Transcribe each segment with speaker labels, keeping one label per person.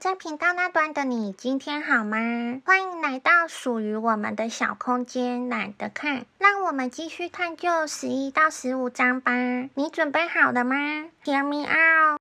Speaker 1: 在频道那端的你，今天好吗？欢迎来到属于我们的小空间，懒得看，让我们继续探究十一到十五章吧。你准备好了吗？Hear me out。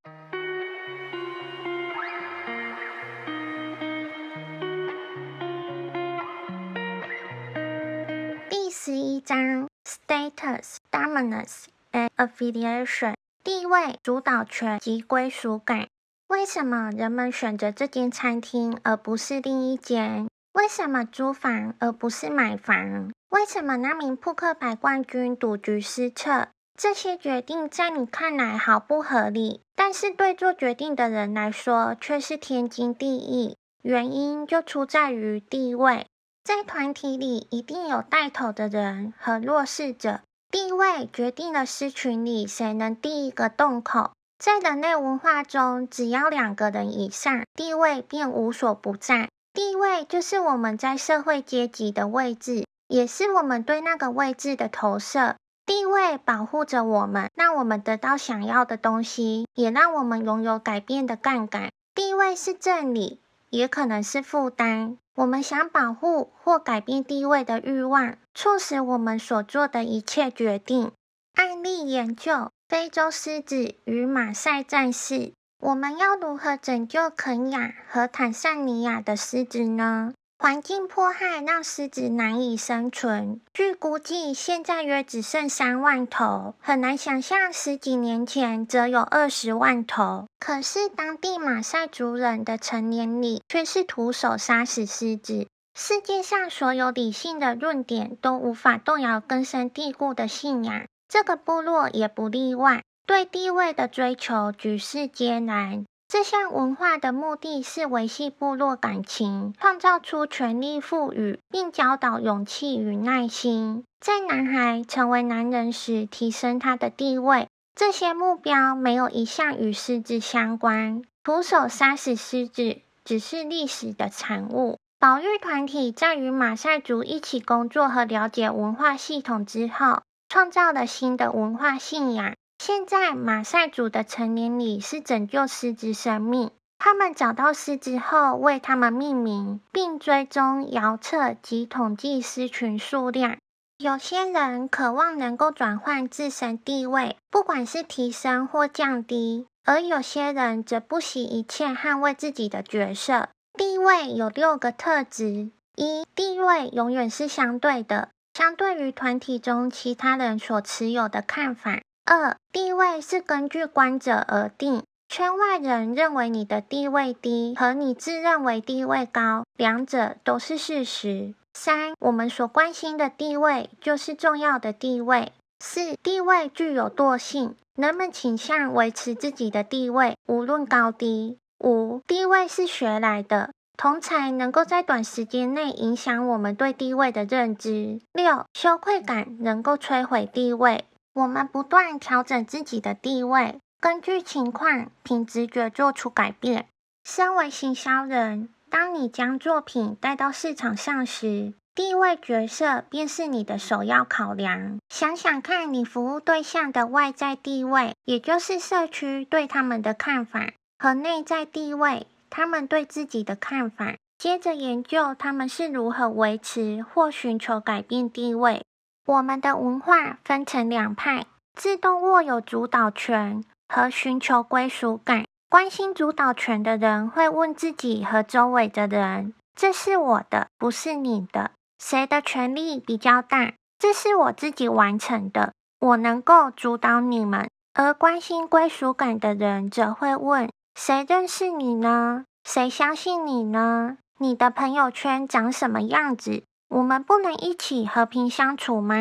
Speaker 1: 第十一章：Status, Dominance and Affiliation。地位、主导权及归属感。为什么人们选择这间餐厅而不是另一间？为什么租房而不是买房？为什么那名扑克牌冠军赌局失策？这些决定在你看来毫不合理，但是对做决定的人来说却是天经地义。原因就出在于地位，在团体里一定有带头的人和弱势者。地位决定了狮群里谁能第一个动口。在人类文化中，只要两个人以上，地位便无所不在。地位就是我们在社会阶级的位置，也是我们对那个位置的投射。地位保护着我们，让我们得到想要的东西，也让我们拥有改变的杠杆。地位是正理，也可能是负担。我们想保护或改变地位的欲望，促使我们所做的一切决定。案例研究：非洲狮子与马赛战士。我们要如何拯救肯亚和坦桑尼亚的狮子呢？环境迫害让狮子难以生存。据估计，现在约只剩三万头，很难想象十几年前则有二十万头。可是，当地马赛族人的成年礼却是徒手杀死狮子。世界上所有理性的论点都无法动摇根深蒂固的信仰，这个部落也不例外。对地位的追求举世皆然。这项文化的目的是维系部落感情，创造出权力赋予，并教导勇气与耐心。在男孩成为男人时，提升他的地位。这些目标没有一项与狮子相关。徒手杀死狮子只是历史的产物。保育团体在与马赛族一起工作和了解文化系统之后，创造了新的文化信仰。现在，马赛族的成年礼是拯救狮子生命。他们找到狮子后，为它们命名，并追踪、遥测及统计狮群数量。有些人渴望能够转换自身地位，不管是提升或降低；而有些人则不惜一切捍卫自己的角色。地位有六个特质：一、地位永远是相对的，相对于团体中其他人所持有的看法。二、地位是根据观者而定，圈外人认为你的地位低，和你自认为地位高，两者都是事实。三、我们所关心的地位就是重要的地位。四、地位具有惰性，人们倾向维持自己的地位，无论高低。五、地位是学来的，同才能够在短时间内影响我们对地位的认知。六、羞愧感能够摧毁地位。我们不断调整自己的地位，根据情况凭直觉做出改变。身为行销人，当你将作品带到市场上时，地位角色便是你的首要考量。想想看你服务对象的外在地位，也就是社区对他们的看法，和内在地位，他们对自己的看法。接着研究他们是如何维持或寻求改变地位。我们的文化分成两派：自动握有主导权和寻求归属感。关心主导权的人会问自己和周围的人：“这是我的，不是你的。谁的权力比较大？这是我自己完成的，我能够主导你们。”而关心归属感的人则会问：“谁认识你呢？谁相信你呢？你的朋友圈长什么样子？”我们不能一起和平相处吗？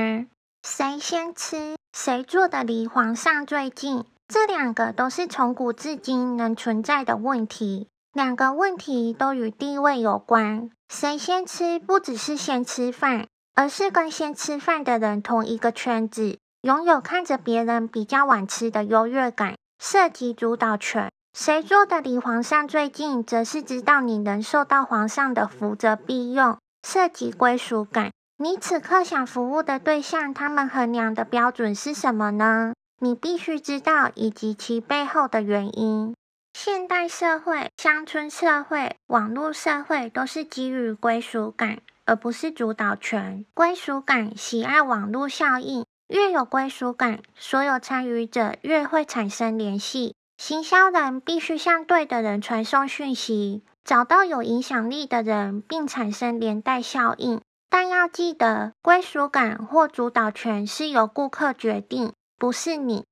Speaker 1: 谁先吃？谁坐的离皇上最近？这两个都是从古至今能存在的问题。两个问题都与地位有关。谁先吃？不只是先吃饭，而是跟先吃饭的人同一个圈子，拥有看着别人比较晚吃的优越感，涉及主导权。谁做的离皇上最近，则是知道你能受到皇上的福泽庇佑。涉及归属感，你此刻想服务的对象，他们衡量的标准是什么呢？你必须知道以及其背后的原因。现代社会、乡村社会、网络社会都是基于归属感，而不是主导权。归属感喜爱网络效应，越有归属感，所有参与者越会产生联系。行销人必须向对的人传送讯息，找到有影响力的人，并产生连带效应。但要记得，归属感或主导权是由顾客决定，不是你。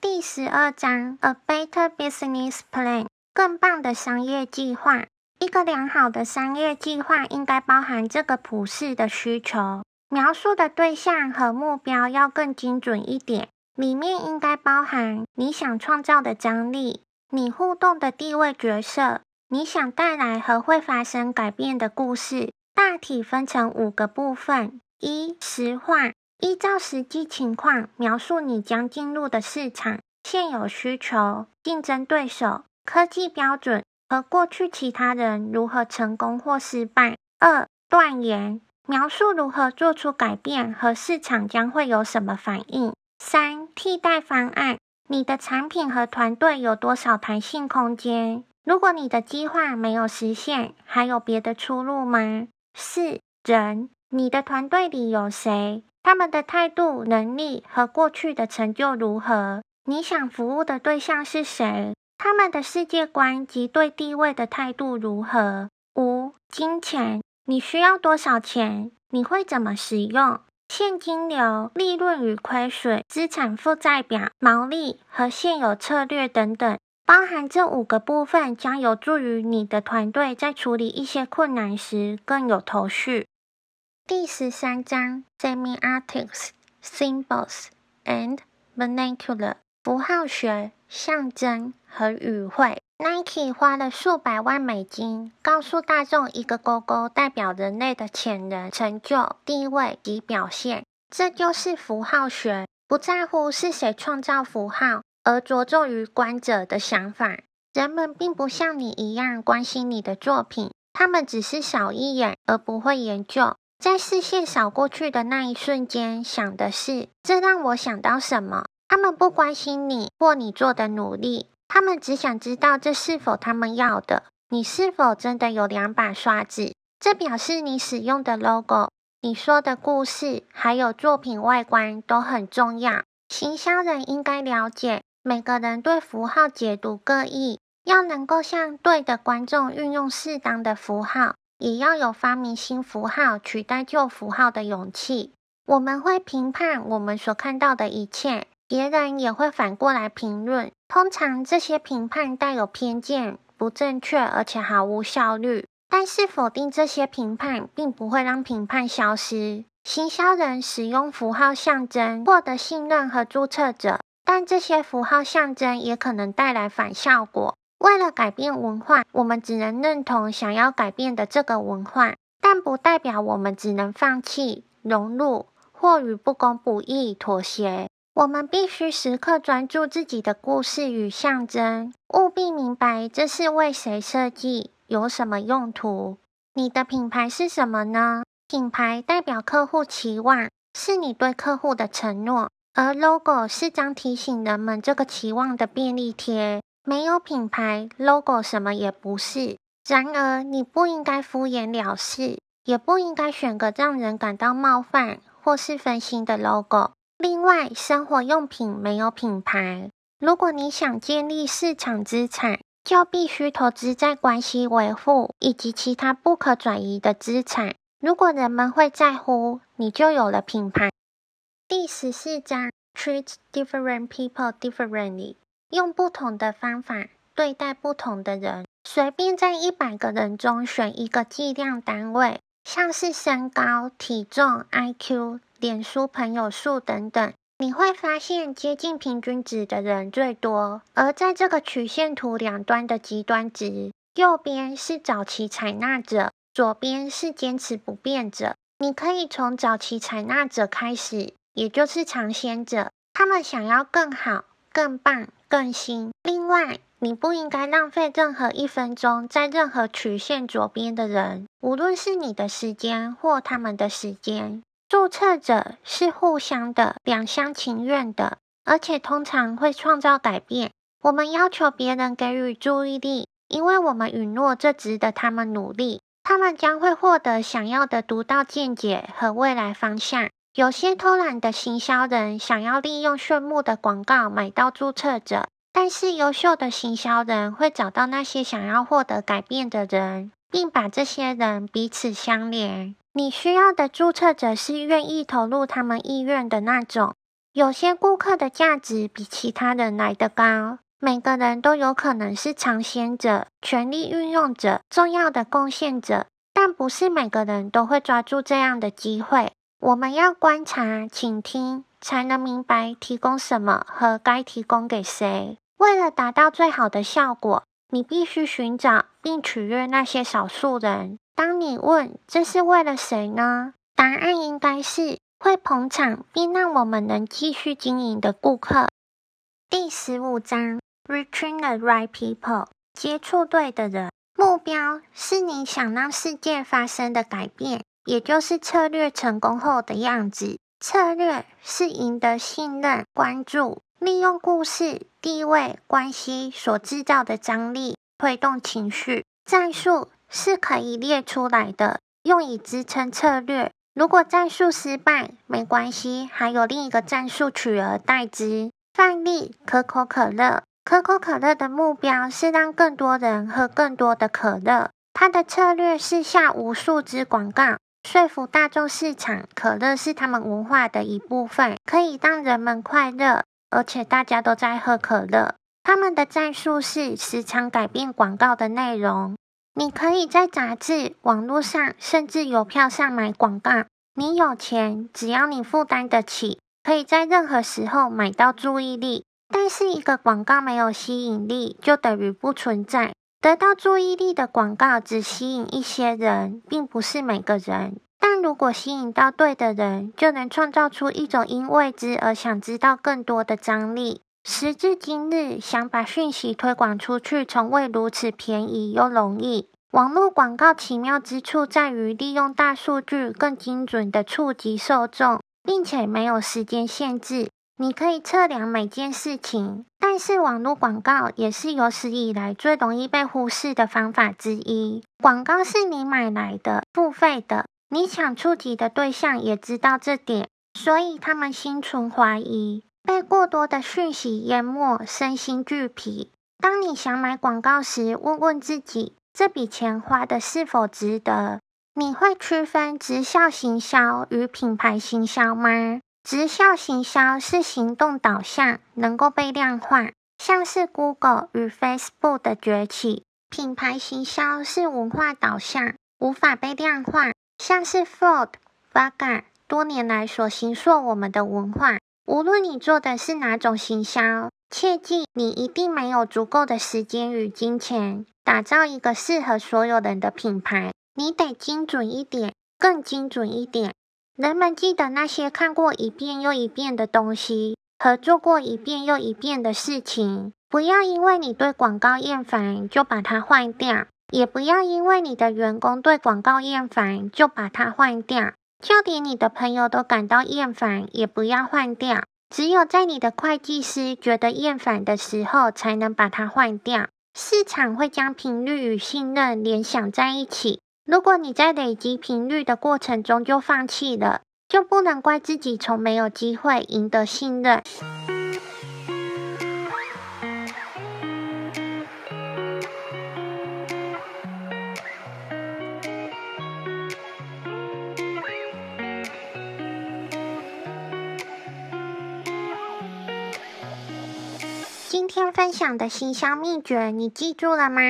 Speaker 1: 第十二章，A better business plan，更棒的商业计划。一个良好的商业计划应该包含这个普世的需求，描述的对象和目标要更精准一点。里面应该包含你想创造的张力，你互动的地位角色，你想带来和会发生改变的故事。大体分成五个部分：一、实话。依照实际情况描述你将进入的市场、现有需求、竞争对手、科技标准和过去其他人如何成功或失败。二、断言，描述如何做出改变和市场将会有什么反应。三、替代方案，你的产品和团队有多少弹性空间？如果你的计划没有实现，还有别的出路吗？四、人，你的团队里有谁？他们的态度、能力和过去的成就如何？你想服务的对象是谁？他们的世界观及对地位的态度如何？五、金钱，你需要多少钱？你会怎么使用？现金流、利润与亏损、资产负债表、毛利和现有策略等等，包含这五个部分，将有助于你的团队在处理一些困难时更有头绪。第十三章：Semiotics, Symbols and Vernacular，符号学、象征和语汇。Nike 花了数百万美金，告诉大众一个勾勾代表人类的潜能、成就、地位及表现。这就是符号学，不在乎是谁创造符号，而着重于观者的想法。人们并不像你一样关心你的作品，他们只是扫一眼，而不会研究。在视线扫过去的那一瞬间，想的是，这让我想到什么？他们不关心你或你做的努力，他们只想知道这是否他们要的。你是否真的有两把刷子？这表示你使用的 logo、你说的故事，还有作品外观都很重要。行销人应该了解，每个人对符号解读各异，要能够向对的观众运用适当的符号。也要有发明新符号取代旧符号的勇气。我们会评判我们所看到的一切，别人也会反过来评论。通常这些评判带有偏见、不正确，而且毫无效率。但是否定这些评判，并不会让评判消失。行销人使用符号象征获得信任和注册者，但这些符号象征也可能带来反效果。为了改变文化，我们只能认同想要改变的这个文化，但不代表我们只能放弃、融入或与不公不义妥协。我们必须时刻专注自己的故事与象征，务必明白这是为谁设计，有什么用途。你的品牌是什么呢？品牌代表客户期望，是你对客户的承诺，而 logo 是张提醒人们这个期望的便利贴。没有品牌 logo，什么也不是。然而，你不应该敷衍了事，也不应该选个让人感到冒犯或是分心的 logo。另外，生活用品没有品牌。如果你想建立市场资产，就必须投资在关系维护以及其他不可转移的资产。如果人们会在乎，你就有了品牌。第十四章：Treat different people differently。用不同的方法对待不同的人。随便在一百个人中选一个计量单位，像是身高、体重、IQ、脸书朋友数等等，你会发现接近平均值的人最多。而在这个曲线图两端的极端值，右边是早期采纳者，左边是坚持不变者。你可以从早期采纳者开始，也就是尝鲜者，他们想要更好、更棒。更新。另外，你不应该浪费任何一分钟在任何曲线左边的人，无论是你的时间或他们的时间。注册者是互相的、两厢情愿的，而且通常会创造改变。我们要求别人给予注意力，因为我们允诺这值得他们努力。他们将会获得想要的独到见解和未来方向。有些偷懒的行销人想要利用炫目的广告买到注册者，但是优秀的行销人会找到那些想要获得改变的人，并把这些人彼此相连。你需要的注册者是愿意投入他们意愿的那种。有些顾客的价值比其他人来得高。每个人都有可能是尝鲜者、权力运用者、重要的贡献者，但不是每个人都会抓住这样的机会。我们要观察、倾听，才能明白提供什么和该提供给谁。为了达到最好的效果，你必须寻找并取悦那些少数人。当你问这是为了谁呢？答案应该是会捧场并让我们能继续经营的顾客。第十五章：Reaching the right people，接触对的人。目标是你想让世界发生的改变。也就是策略成功后的样子。策略是赢得信任、关注，利用故事、地位、关系所制造的张力推动情绪。战术是可以列出来的，用以支撑策略。如果战术失败，没关系，还有另一个战术取而代之。范例：可口可乐。可口可乐的目标是让更多人喝更多的可乐，它的策略是下无数支广告。说服大众市场，可乐是他们文化的一部分，可以让人们快乐，而且大家都在喝可乐。他们的战术是时常改变广告的内容。你可以在杂志、网络上，甚至邮票上买广告。你有钱，只要你负担得起，可以在任何时候买到注意力。但是，一个广告没有吸引力，就等于不存在。得到注意力的广告只吸引一些人，并不是每个人。但如果吸引到对的人，就能创造出一种因未知而想知道更多的张力。时至今日，想把讯息推广出去，从未如此便宜又容易。网络广告奇妙之处在于利用大数据，更精准地触及受众，并且没有时间限制。你可以测量每件事情，但是网络广告也是有史以来最容易被忽视的方法之一。广告是你买来的，付费的，你想触及的对象也知道这点，所以他们心存怀疑，被过多的讯息淹没，身心俱疲。当你想买广告时，问问自己，这笔钱花的是否值得？你会区分直销行销与品牌行销吗？直销行销是行动导向，能够被量化，像是 Google 与 Facebook 的崛起；品牌行销是文化导向，无法被量化，像是 Ford、Vaga 多年来所形塑我们的文化。无论你做的是哪种行销，切记你一定没有足够的时间与金钱打造一个适合所有人的品牌。你得精准一点，更精准一点。人们记得那些看过一遍又一遍的东西，和做过一遍又一遍的事情。不要因为你对广告厌烦就把它换掉，也不要因为你的员工对广告厌烦就把它换掉。就连你的朋友都感到厌烦，也不要换掉。只有在你的会计师觉得厌烦的时候，才能把它换掉。市场会将频率与信任联想在一起。如果你在累积频率的过程中就放弃了，就不能怪自己从没有机会赢得信任。今天分享的行销秘诀，你记住了吗？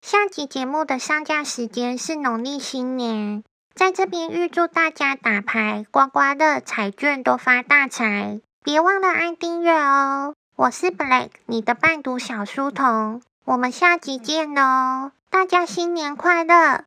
Speaker 1: 下集节目的上架时间是农历新年，在这边预祝大家打牌、刮刮乐、彩券都发大财！别忘了按订阅哦。我是 Black，你的伴读小书童，我们下集见喽！大家新年快乐！